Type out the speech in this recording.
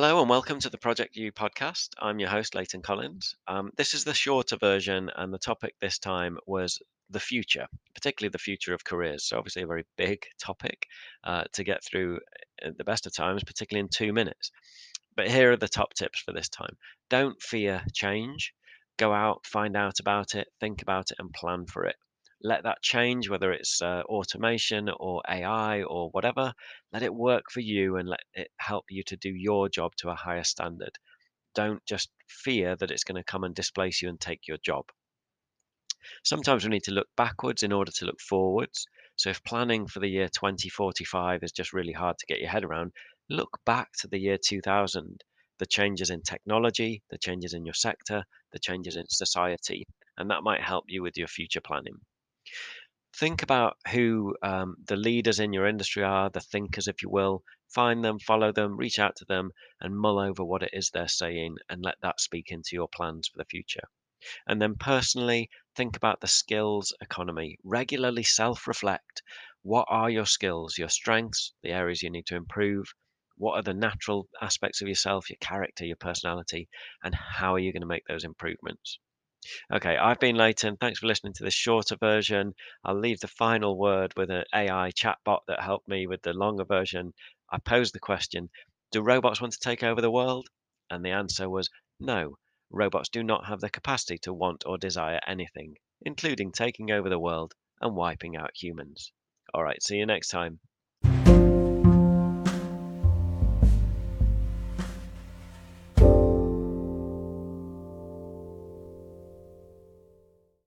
Hello and welcome to the Project U podcast. I'm your host, Leighton Collins. Um, this is the shorter version, and the topic this time was the future, particularly the future of careers. So, obviously, a very big topic uh, to get through at the best of times, particularly in two minutes. But here are the top tips for this time don't fear change, go out, find out about it, think about it, and plan for it let that change, whether it's uh, automation or AI or whatever, let it work for you and let it help you to do your job to a higher standard. Don't just fear that it's going to come and displace you and take your job. Sometimes we need to look backwards in order to look forwards. So if planning for the year 2045 is just really hard to get your head around, look back to the year 2000, the changes in technology, the changes in your sector, the changes in society, and that might help you with your future planning think about who um, the leaders in your industry are, the thinkers, if you will. Find them, follow them, reach out to them, and mull over what it is they're saying and let that speak into your plans for the future. And then personally, think about the skills economy. Regularly self reflect. What are your skills, your strengths, the areas you need to improve? What are the natural aspects of yourself, your character, your personality, and how are you going to make those improvements? Okay, I've been Leighton. Thanks for listening to this shorter version. I'll leave the final word with an AI chatbot that helped me with the longer version. I posed the question Do robots want to take over the world? And the answer was no. Robots do not have the capacity to want or desire anything, including taking over the world and wiping out humans. All right, see you next time.